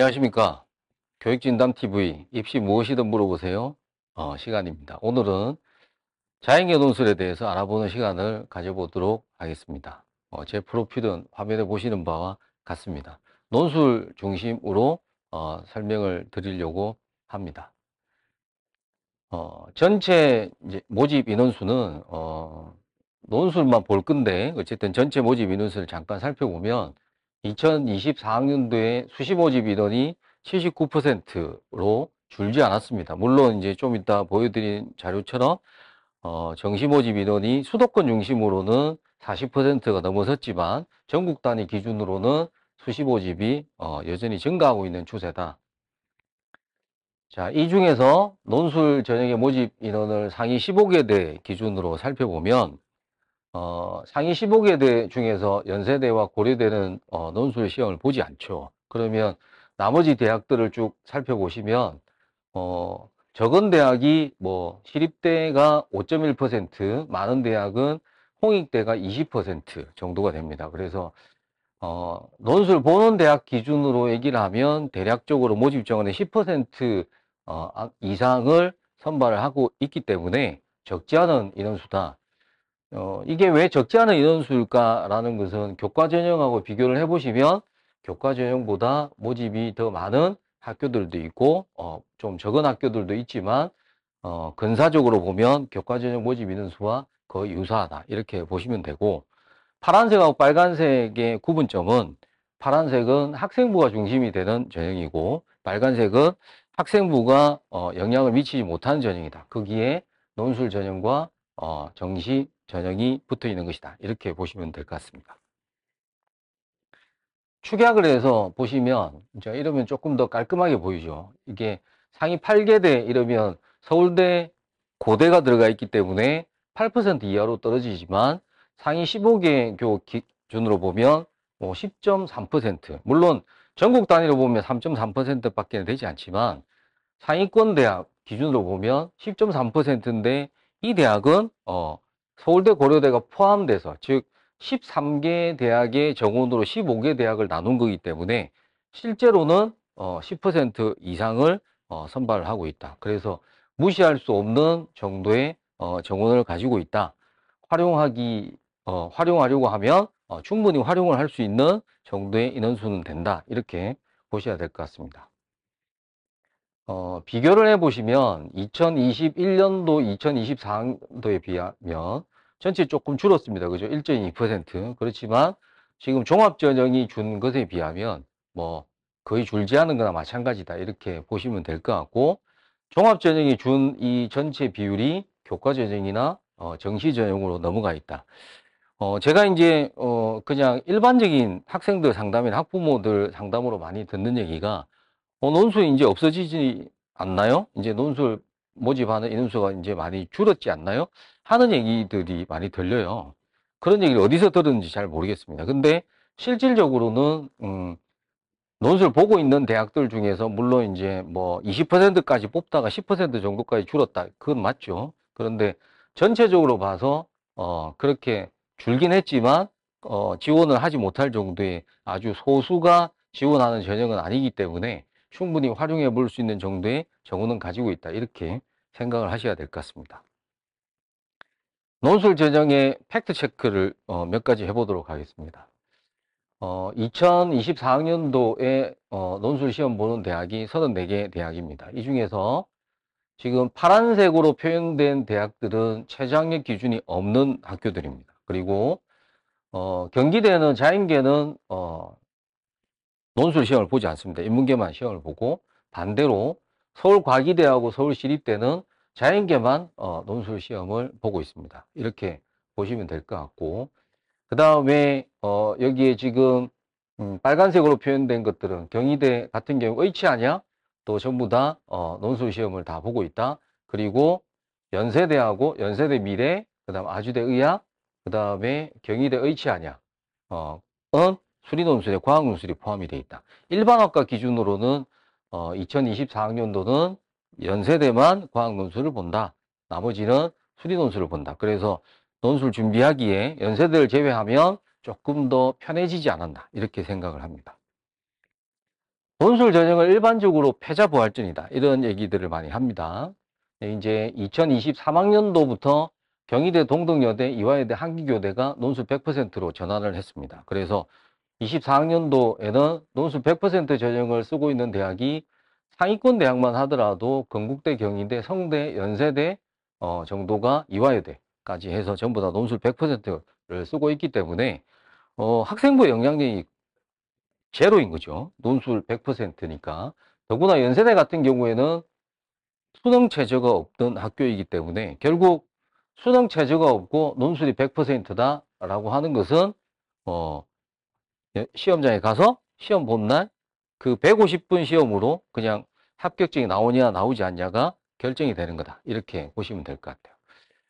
안녕하십니까. 교육진담TV 입시 무엇이든 물어보세요. 어, 시간입니다. 오늘은 자연계 논술에 대해서 알아보는 시간을 가져보도록 하겠습니다. 어, 제 프로필은 화면에 보시는 바와 같습니다. 논술 중심으로 어, 설명을 드리려고 합니다. 어, 전체 모집 인원수는 어, 논술만 볼 건데 어쨌든 전체 모집 인원수를 잠깐 살펴보면 2024학년도에 수시 모집 인원이 79%로 줄지 않았습니다. 물론 이제 좀 이따 보여드린 자료처럼 어, 정시 모집 인원이 수도권 중심으로는 40%가 넘어섰지만 전국 단위 기준으로는 수시 모집이 어, 여전히 증가하고 있는 추세다. 자, 이 중에서 논술 전형의 모집 인원을 상위 15개대 기준으로 살펴보면 어, 상위 15개 대 중에서 연세대와 고려대는 어, 논술 시험을 보지 않죠. 그러면 나머지 대학들을 쭉 살펴보시면 어, 적은 대학이 뭐 시립대가 5.1%, 많은 대학은 홍익대가 20% 정도가 됩니다. 그래서 어, 논술 보는 대학 기준으로 얘기를 하면 대략적으로 모집 정원의 10% 어, 아, 이상을 선발을 하고 있기 때문에 적지 않은 인원수다. 어, 이게 왜 적지 않은 인원수일까라는 것은 교과 전형하고 비교를 해보시면 교과 전형보다 모집이 더 많은 학교들도 있고 어, 좀 적은 학교들도 있지만 어, 근사적으로 보면 교과 전형 모집 인원수와 거의 유사하다 이렇게 보시면 되고 파란색하고 빨간색의 구분점은 파란색은 학생부가 중심이 되는 전형이고 빨간색은 학생부가 어, 영향을 미치지 못하는 전형이다. 거기에 논술 전형과 어, 정시 전형이 붙어 있는 것이다. 이렇게 보시면 될 것 같습니다. 축약을 해서 보시면 이제 이러면 조금 더 깔끔하게 보이죠. 이게 상위 8개대 이러면 서울대 고대가 들어가 있기 때문에 8% 이하로 떨어지지만 상위 15개 교 기준으로 보면 뭐 10.3% 물론 전국 단위로 보면 3.3%밖에 되지 않지만 상위권 대학 기준으로 보면 10.3%인데 이 대학은 어 서울대 고려대가 포함돼서 즉 13개 대학의 정원으로 15개 대학을 나눈 거기 때문에 실제로는 어, 10% 이상을 어, 선발을 하고 있다. 그래서 무시할 수 없는 정도의 어, 정원을 가지고 있다. 활용하기 어, 활용하려고 하면 어, 충분히 활용을 할 수 있는 정도의 인원수는 된다. 이렇게 보셔야 될 것 같습니다. 어, 비교를 해보시면 2021년도, 2024년도에 비하면 전체 조금 줄었습니다. 그죠? 1.2% 그렇지만 지금 종합전형이 준 것에 비하면 뭐 거의 줄지 않은 거나 마찬가지다. 이렇게 보시면 될 것 같고 종합전형이 준 이 전체 비율이 교과전형이나 어, 정시전형으로 넘어가 있다. 어, 제가 이제 어, 그냥 일반적인 학생들 상담이나 학부모들 상담으로 많이 듣는 얘기가 어, 논술 이제 없어지지 않나요? 이제 논술 모집하는 인원수가 이제 많이 줄었지 않나요? 하는 얘기들이 많이 들려요. 그런 얘기를 어디서 들었는지 잘 모르겠습니다. 근데 실질적으로는 음, 논술 보고 있는 대학들 중에서 물론 이제 뭐 20%까지 뽑다가 10% 정도까지 줄었다. 그건 맞죠. 그런데 전체적으로 봐서 어, 그렇게 줄긴 했지만 어, 지원을 하지 못할 정도의 아주 소수가 지원하는 전형은 아니기 때문에 충분히 활용해 볼 수 있는 정도의 정원은 가지고 있다. 이렇게 생각을 하셔야 될 것 같습니다. 논술 전형의 팩트 체크를 어, 몇 가지 해보도록 하겠습니다. 어, 2024학년도에 어, 논술 시험 보는 대학이 34개 대학입니다. 이 중에서 지금 파란색으로 표현된 대학들은 최저학력 기준이 없는 학교들입니다. 그리고 어, 경기대는 자연계는 어, 논술 시험을 보지 않습니다. 인문계만 시험을 보고 반대로 서울과기대하고 서울시립대는 자연계만 어, 논술 시험을 보고 있습니다. 이렇게 보시면 될 것 같고 그 다음에 어, 여기에 지금 음, 빨간색으로 표현된 것들은 경희대 같은 경우 의치하냐 또 전부 다 어, 논술 시험을 다 보고 있다. 그리고 연세대하고 연세대 미래 그 다음 아주대 의학 그 다음에 경희대 의치하냐 어, 은 수리논술에 과학 논술이 포함이 되어 있다. 일반학과 기준으로는 어, 2024학년도는 연세대만 과학 논술을 본다. 나머지는 수리 논술을 본다. 그래서 논술 준비하기에 연세대를 제외하면 조금 더 편해지지 않았나 이렇게 생각을 합니다. 논술 전형을 일반적으로 패자 부활전이다. 이런 얘기들을 많이 합니다. 네, 이제 2023학년도부터 경희대 동덕여대 이화여대 한기교대가 논술 100%로 전환을 했습니다. 그래서 24학년도에는 논술 100% 전형을 쓰고 있는 대학이 상위권 대학만 하더라도 건국대, 경희대, 성대, 연세대 어, 정도가 이화여대까지 해서 전부 다 논술 100%를 쓰고 있기 때문에 어, 학생부 영향력이 제로인 거죠. 논술 100%니까. 더구나 연세대 같은 경우에는 수능 최저가 없던 학교이기 때문에 결국 수능 최저가 없고 논술이 100%다라고 하는 것은 어, 시험장에 가서 시험 본날 그 150분 시험으로 그냥 합격증이 나오냐 나오지 않냐가 결정이 되는 거다. 이렇게 보시면 될 것 같아요.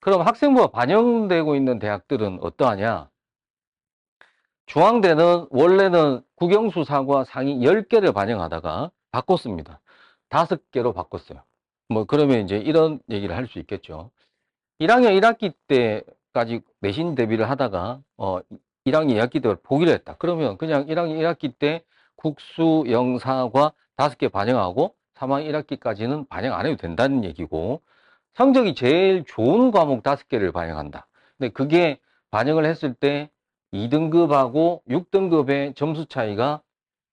그럼 학생부가 반영되고 있는 대학들은 어떠하냐? 중앙대는 원래는 국영수 사과 상위 10개를 반영하다가 바꿨습니다. 5개로 바꿨어요. 뭐 그러면 이제 이런 얘기를 할 수 있겠죠. 1학년 1학기 때까지 내신 대비를 하다가 어 1학년 2학기 때 포기를 했다. 그러면 그냥 1학년 1학기 때 국수 영사과 5개 반영하고 3학년 1학기까지는 반영 안 해도 된다는 얘기고 성적이 제일 좋은 과목 5개를 반영한다. 근데 그게 반영을 했을 때 2등급하고 6등급의 점수 차이가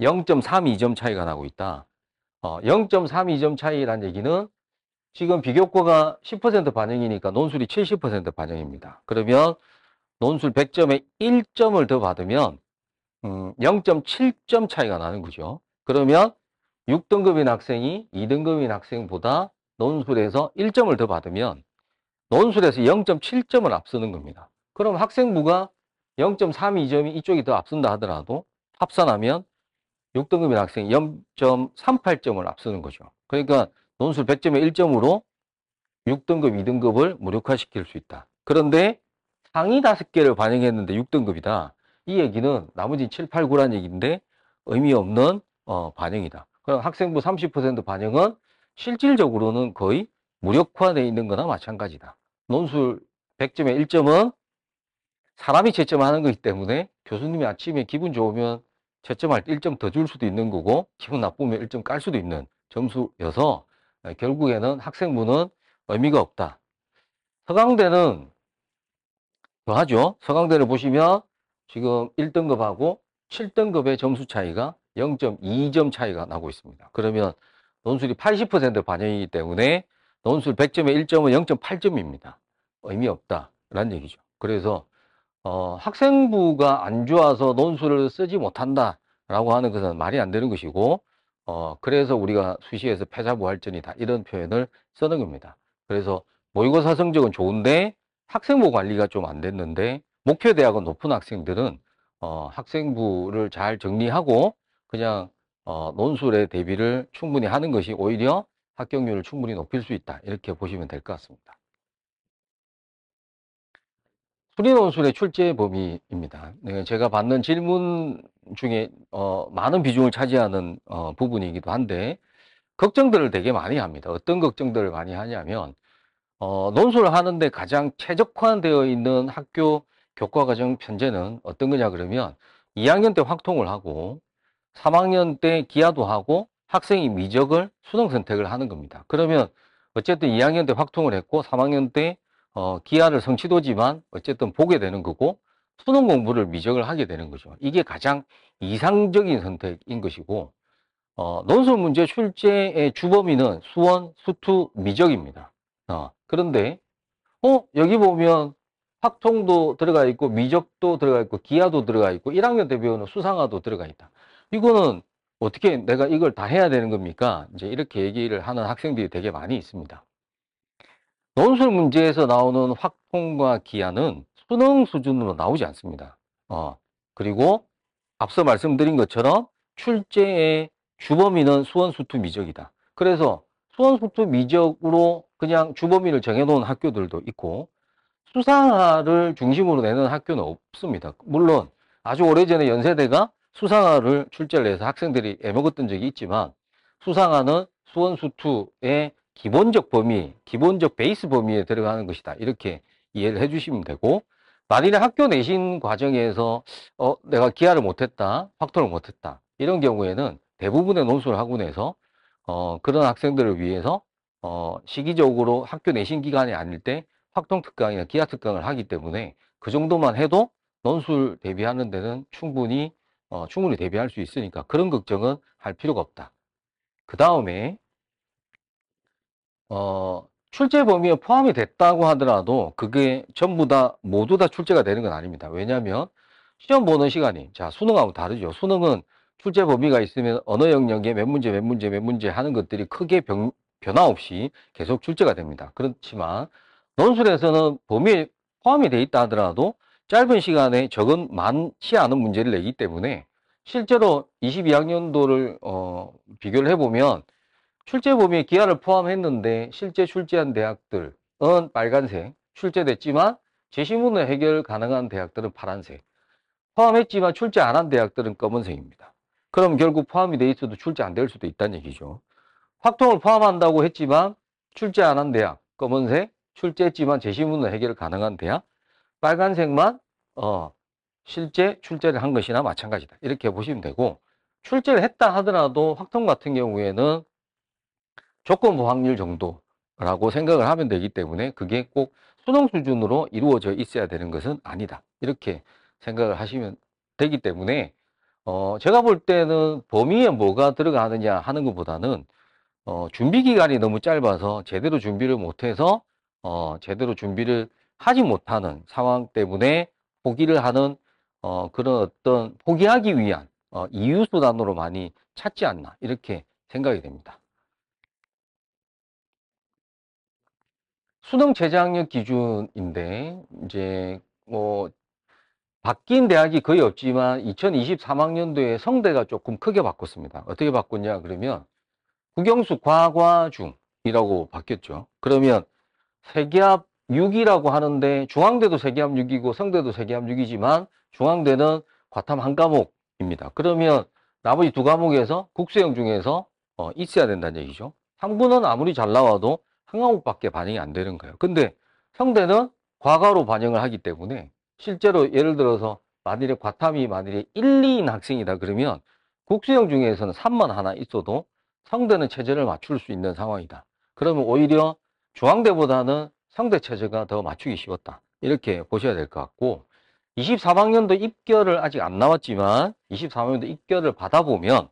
0.32점 차이가 나고 있다. 어, 0.32점 차이란 얘기는 지금 비교과가 10% 반영이니까 논술이 70% 반영입니다. 그러면 논술 100점에 1점을 더 받으면 음, 0.7점 차이가 나는 거죠. 그러면 6등급인 학생이 2등급인 학생보다 논술에서 1점을 더 받으면 논술에서 0.7점을 앞서는 겁니다. 그럼 학생부가 0.32점이 이쪽이 더 앞선다 하더라도 합산하면 6등급인 학생이 0.38점을 앞서는 거죠. 그러니까 논술 100점에 1점으로 6등급, 2등급을 무력화시킬 수 있다. 그런데 상위 5개를 반영했는데 6등급이다. 이 얘기는 나머지 7, 8, 9란 얘기인데 의미 없는 어, 반영이다. 그럼 학생부 30% 반영은 실질적으로는 거의 무력화되어 있는 거나 마찬가지다. 논술 100점에 1점은 사람이 채점하는 거기 때문에 교수님이 아침에 기분 좋으면 채점할 때 1점 더 줄 수도 있는 거고 기분 나쁘면 1점 깔 수도 있는 점수여서 결국에는 학생부는 의미가 없다. 서강대는 더하죠. 서강대를 보시면 지금 1등급하고 7등급의 점수 차이가 0.2점 차이가 나고 있습니다. 그러면 논술이 80% 반영이기 때문에 논술 100점에 1점은 0.8점입니다. 의미 없다라는 얘기죠. 그래서 어, 학생부가 안 좋아서 논술을 쓰지 못한다라고 하는 것은 말이 안 되는 것이고 어, 그래서 우리가 수시에서 패자부활전이다 이런 표현을 쓰는 겁니다. 그래서 모의고사 성적은 좋은데 학생부 관리가 좀 안 됐는데 목표 대학은 높은 학생들은 어, 학생부를 잘 정리하고 그냥 어, 논술의 대비를 충분히 하는 것이 오히려 합격률을 충분히 높일 수 있다 이렇게 보시면 될 것 같습니다. 수리논술의 출제 범위입니다. 네, 제가 받는 질문 중에 어, 많은 비중을 차지하는 어, 부분이기도 한데 걱정들을 되게 많이 합니다. 어떤 걱정들을 많이 하냐면 어, 논술을 하는데 가장 최적화되어 있는 학교 교과과정 편제는 어떤 거냐 그러면 2학년 때 확통을 하고 3학년 때 기하도 하고 학생이 미적을 수능 선택을 하는 겁니다. 그러면 어쨌든 2학년 때 확통을 했고 3학년 때 어, 기하를 성취도지만 어쨌든 보게 되는 거고 수능 공부를 미적을 하게 되는 거죠. 이게 가장 이상적인 선택인 것이고 어, 논술 문제 출제의 주범위는 수원, 수투, 미적입니다. 어, 그런데 어 여기 보면 확통도 들어가 있고 미적도 들어가 있고 기하도 들어가 있고 1학년 때 배우는 수상화도 들어가 있다. 이거는 어떻게 내가 이걸 다 해야 되는 겁니까? 이제 이렇게 얘기를 하는 학생들이 되게 많이 있습니다. 논술 문제에서 나오는 확통과 기하는 수능 수준으로 나오지 않습니다. 어, 그리고 앞서 말씀드린 것처럼 출제의 주범위는 수원수투 미적이다. 그래서 수원수투 미적으로 그냥 주범위를 정해놓은 학교들도 있고 수상화를 중심으로 내는 학교는 없습니다. 물론 아주 오래전에 연세대가 수상화를 출제를 해서 학생들이 애먹었던 적이 있지만 수상화는 수원수투의 기본적 범위, 기본적 베이스 범위에 들어가는 것이다. 이렇게 이해를 해주시면 되고 만일에 학교 내신 과정에서 어, 내가 기하를 못했다, 확토를 못했다 이런 경우에는 대부분의 논술 학원에서 어, 그런 학생들을 위해서 어, 시기적으로 학교 내신 기간이 아닐 때 확통 특강이나 기하 특강을 하기 때문에 그 정도만 해도 논술 대비하는 데는 충분히 어, 충분히 대비할 수 있으니까 그런 걱정은 할 필요가 없다. 그 다음에 어, 출제 범위에 포함이 됐다고 하더라도 그게 전부 다 모두 다 출제가 되는 건 아닙니다. 왜냐하면 시험 보는 시간이 자 수능하고 다르죠. 수능은 출제 범위가 있으면 언어 영역에 몇 문제 몇 문제 몇 문제 하는 것들이 크게 변, 변화 없이 계속 출제가 됩니다. 그렇지만 논술에서는 범위에 포함이 돼 있다 하더라도 짧은 시간에 적은 많지 않은 문제를 내기 때문에 실제로 22학년도를 어, 비교를 해보면 출제 범위에 기하를 포함했는데 실제 출제한 대학들은 빨간색 출제됐지만 제시문을 해결 가능한 대학들은 파란색 포함했지만 출제 안 한 대학들은 검은색입니다. 그럼 결국 포함이 돼 있어도 출제 안 될 수도 있다는 얘기죠. 확통을 포함한다고 했지만 출제 안 한 대학 검은색 출제했지만 제시문을 해결 가능한 대학 빨간색만 어, 실제 출제를 한 것이나 마찬가지다. 이렇게 보시면 되고 출제를 했다 하더라도 확통 같은 경우에는 조건부 확률 정도라고 생각을 하면 되기 때문에 그게 꼭 수능 수준으로 이루어져 있어야 되는 것은 아니다. 이렇게 생각을 하시면 되기 때문에 어, 제가 볼 때는 범위에 뭐가 들어가느냐 하는 것보다는 어, 준비 기간이 너무 짧아서 제대로 준비를 못해서 어, 제대로 준비를 하지 못하는 상황 때문에 포기를 하는 어, 그런 어떤 포기하기 위한 어, 이유 수단으로 많이 찾지 않나 이렇게 생각이 됩니다. 수능 제작력 기준인데 이제 뭐 바뀐 대학이 거의 없지만 2023학년도에 성대가 조금 크게 바꿨습니다. 어떻게 바꿨냐 그러면 국영수 과과중이라고 바뀌었죠. 그러면 세기합 6이라고 하는데 중앙대도 세기합 6이고 성대도 세기합 6이지만 중앙대는 과탐 한 과목입니다. 그러면 나머지 두 과목에서 국수형 중에서 어, 있어야 된다는 얘기죠. 상부는 아무리 잘 나와도 한 과목밖에 반영이 안 되는 거예요. 근데 성대는 과가로 반영을 하기 때문에 실제로 예를 들어서 만일에 과탐이 만일에 1, 2인 학생이다 그러면 국수형 중에서는 3만 하나 있어도 성대는 체제를 맞출 수 있는 상황이다. 그러면 오히려 중앙대보다는 성대 체제가 더 맞추기 쉬웠다. 이렇게 보셔야 될 것 같고 23학년도 입결을 아직 안 나왔지만 23학년도 입결을 받아보면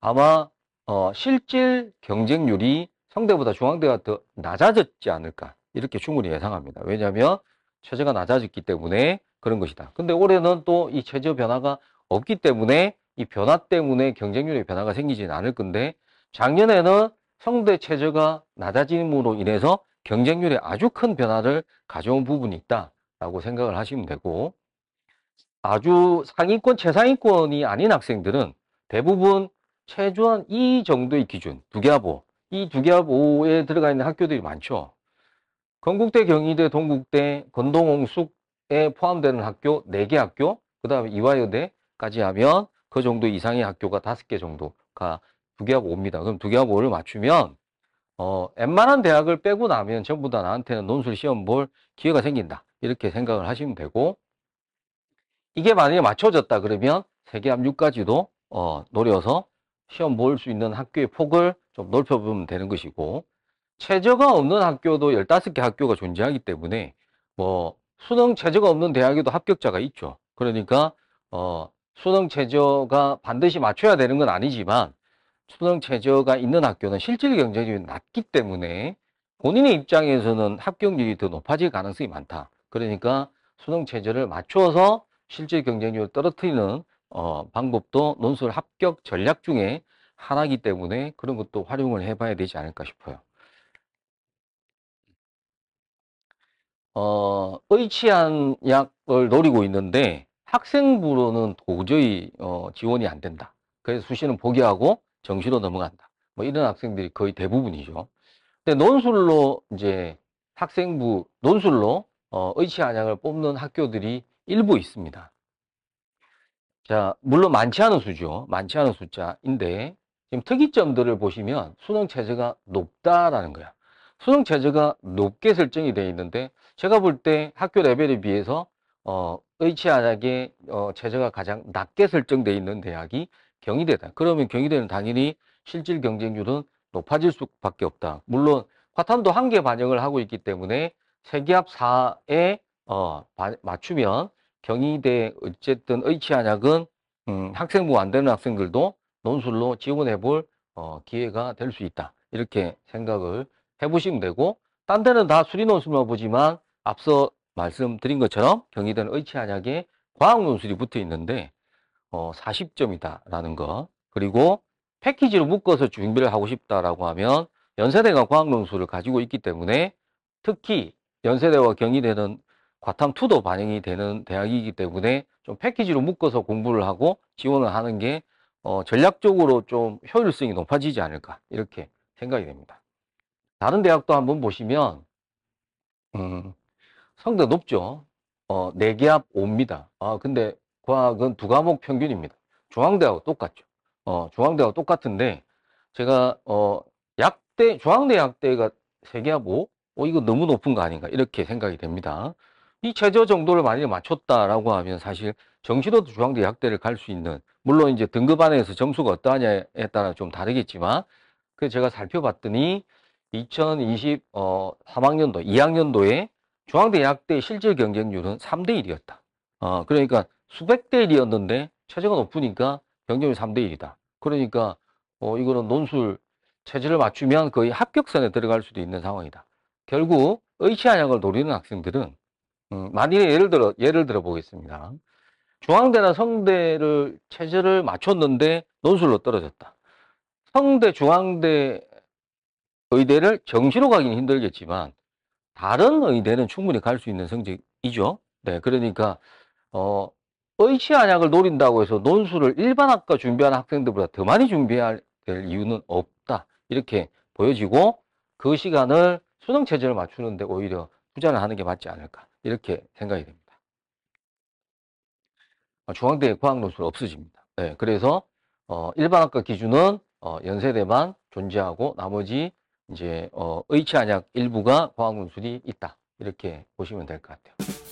아마 어, 실질 경쟁률이 성대보다 중앙대가 더 낮아졌지 않을까 이렇게 충분히 예상합니다. 왜냐하면 체제가 낮아졌기 때문에 그런 것이다. 근데 올해는 또이 체제 변화가 없기 때문에 이 변화 때문에 경쟁률의 변화가 생기지는 않을 건데 작년에는 성대 체제가 낮아짐으로 인해서 경쟁률에 아주 큰 변화를 가져온 부분이 있다라고 생각을 하시면 되고 아주 상위권, 최상위권이 아닌 학생들은 대부분 최저한 이 정도의 기준, 두개합 5 이 두개합 5에 들어가 있는 학교들이 많죠. 건국대, 경희대, 동국대, 건동홍숙에 포함되는 학교 4개 학교, 그 다음에 이화여대까지 하면 그 정도 이상의 학교가 5개 정도가 두개합5입니다. 그럼 두개합5를 맞추면 어, 웬만한 대학을 빼고 나면 전부 다 나한테는 논술 시험 볼 기회가 생긴다. 이렇게 생각을 하시면 되고, 이게 만약에 맞춰졌다 그러면 세계압6까지도 어, 노려서 시험 볼 수 있는 학교의 폭을 좀 넓혀보면 되는 것이고, 최저가 없는 학교도 15개 학교가 존재하기 때문에, 뭐, 수능 최저가 없는 대학에도 합격자가 있죠. 그러니까, 어, 수능 최저가 반드시 맞춰야 되는 건 아니지만, 수능 최저가 있는 학교는 실질 경쟁률이 낮기 때문에 본인의 입장에서는 합격률이 더 높아질 가능성이 많다. 그러니까 수능 최저를 맞춰서 실질 경쟁률을 떨어뜨리는 어, 방법도 논술 합격 전략 중에 하나이기 때문에 그런 것도 활용을 해봐야 되지 않을까 싶어요. 어, 의치한 약을 노리고 있는데 학생부로는 도저히 어, 지원이 안 된다. 그래서 수시는 포기하고 정시로 넘어간다. 뭐 이런 학생들이 거의 대부분이죠. 근데 논술로 이제 학생부 논술로 어, 의치 안양을 뽑는 학교들이 일부 있습니다. 자, 물론 많지 않은 수죠. 많지 않은 숫자인데 지금 특이점들을 보시면 수능 체제가 높다라는 거야. 수능 체제가 높게 설정이 되어 있는데 제가 볼 때 학교 레벨에 비해서 어, 의치 안양의 어, 체제가 가장 낮게 설정되어 있는 대학이 경희대다. 그러면 경희대는 당연히 실질 경쟁률은 높아질 수밖에 없다. 물론 과탐도 한계 반영을 하고 있기 때문에 세기합 4에 어, 바- 맞추면 경희대 어쨌든 의치한약은 음, 학생부 안 되는 학생들도 논술로 지원해 볼 어, 기회가 될 수 있다. 이렇게 생각을 해보시면 되고 딴 데는 다 수리 논술만 보지만 앞서 말씀드린 것처럼 경희대는 의치한약에 과학 논술이 붙어 있는데 어, 40점이다라는 거 그리고 패키지로 묶어서 준비를 하고 싶다라고 하면 연세대가 과학 논술을 가지고 있기 때문에 특히 연세대와 경희대는 과탐2도 반영이 되는 대학이기 때문에 좀 패키지로 묶어서 공부를 하고 지원을 하는 게 어, 전략적으로 좀 효율성이 높아지지 않을까 이렇게 생각이 됩니다. 다른 대학도 한번 보시면 음, 성대 높죠. 어, 4개합 5입니다. 아, 근데 과학은 두 과목 평균입니다. 중앙대하고 똑같죠. 어, 중앙대하고 똑같은데 제가 어, 약대 중앙대 약대가 3개합 5? 어, 이거 너무 높은 거 아닌가 이렇게 생각이 됩니다. 이 최저 정도를 만약에 맞췄다라고 하면 사실 정시로도 중앙대 약대를 갈 수 있는 물론 이제 등급 안에서 점수가 어떠하냐에 따라 좀 다르겠지만 그 제가 살펴봤더니 2020 어, 3학년도 2학년도에 중앙대 약대 실질 경쟁률은 3대 1이었다. 어, 그러니까 수백 대 1이었는데 최저가 높으니까 경쟁률 3대 1이다. 그러니까 어, 이거는 논술 체제를 맞추면 거의 합격선에 들어갈 수도 있는 상황이다. 결국 의치 한약을 노리는 학생들은 음, 만일에 예를 들어 예를 들어 보겠습니다. 중앙대나 성대를 체제를 맞췄는데 논술로 떨어졌다. 성대, 중앙대 의대를 정시로 가기는 힘들겠지만 다른 의대는 충분히 갈 수 있는 성적이죠. 네, 그러니까 어, 의치 한약을 노린다고 해서 논술을 일반 학과 준비하는 학생들보다 더 많이 될 이유는 없다. 이렇게 보여지고 그 시간을 수능 체제를 맞추는데 오히려 투자를 하는 게 맞지 않을까. 이렇게 생각이 됩니다. 어, 중앙대 과학 논술 없어집니다. 네, 그래서 어, 일반 학과 기준은 어, 연세대만 존재하고 나머지 이제 어, 의치한약 일부가 과학 논술이 있다. 이렇게 보시면 될 것 같아요.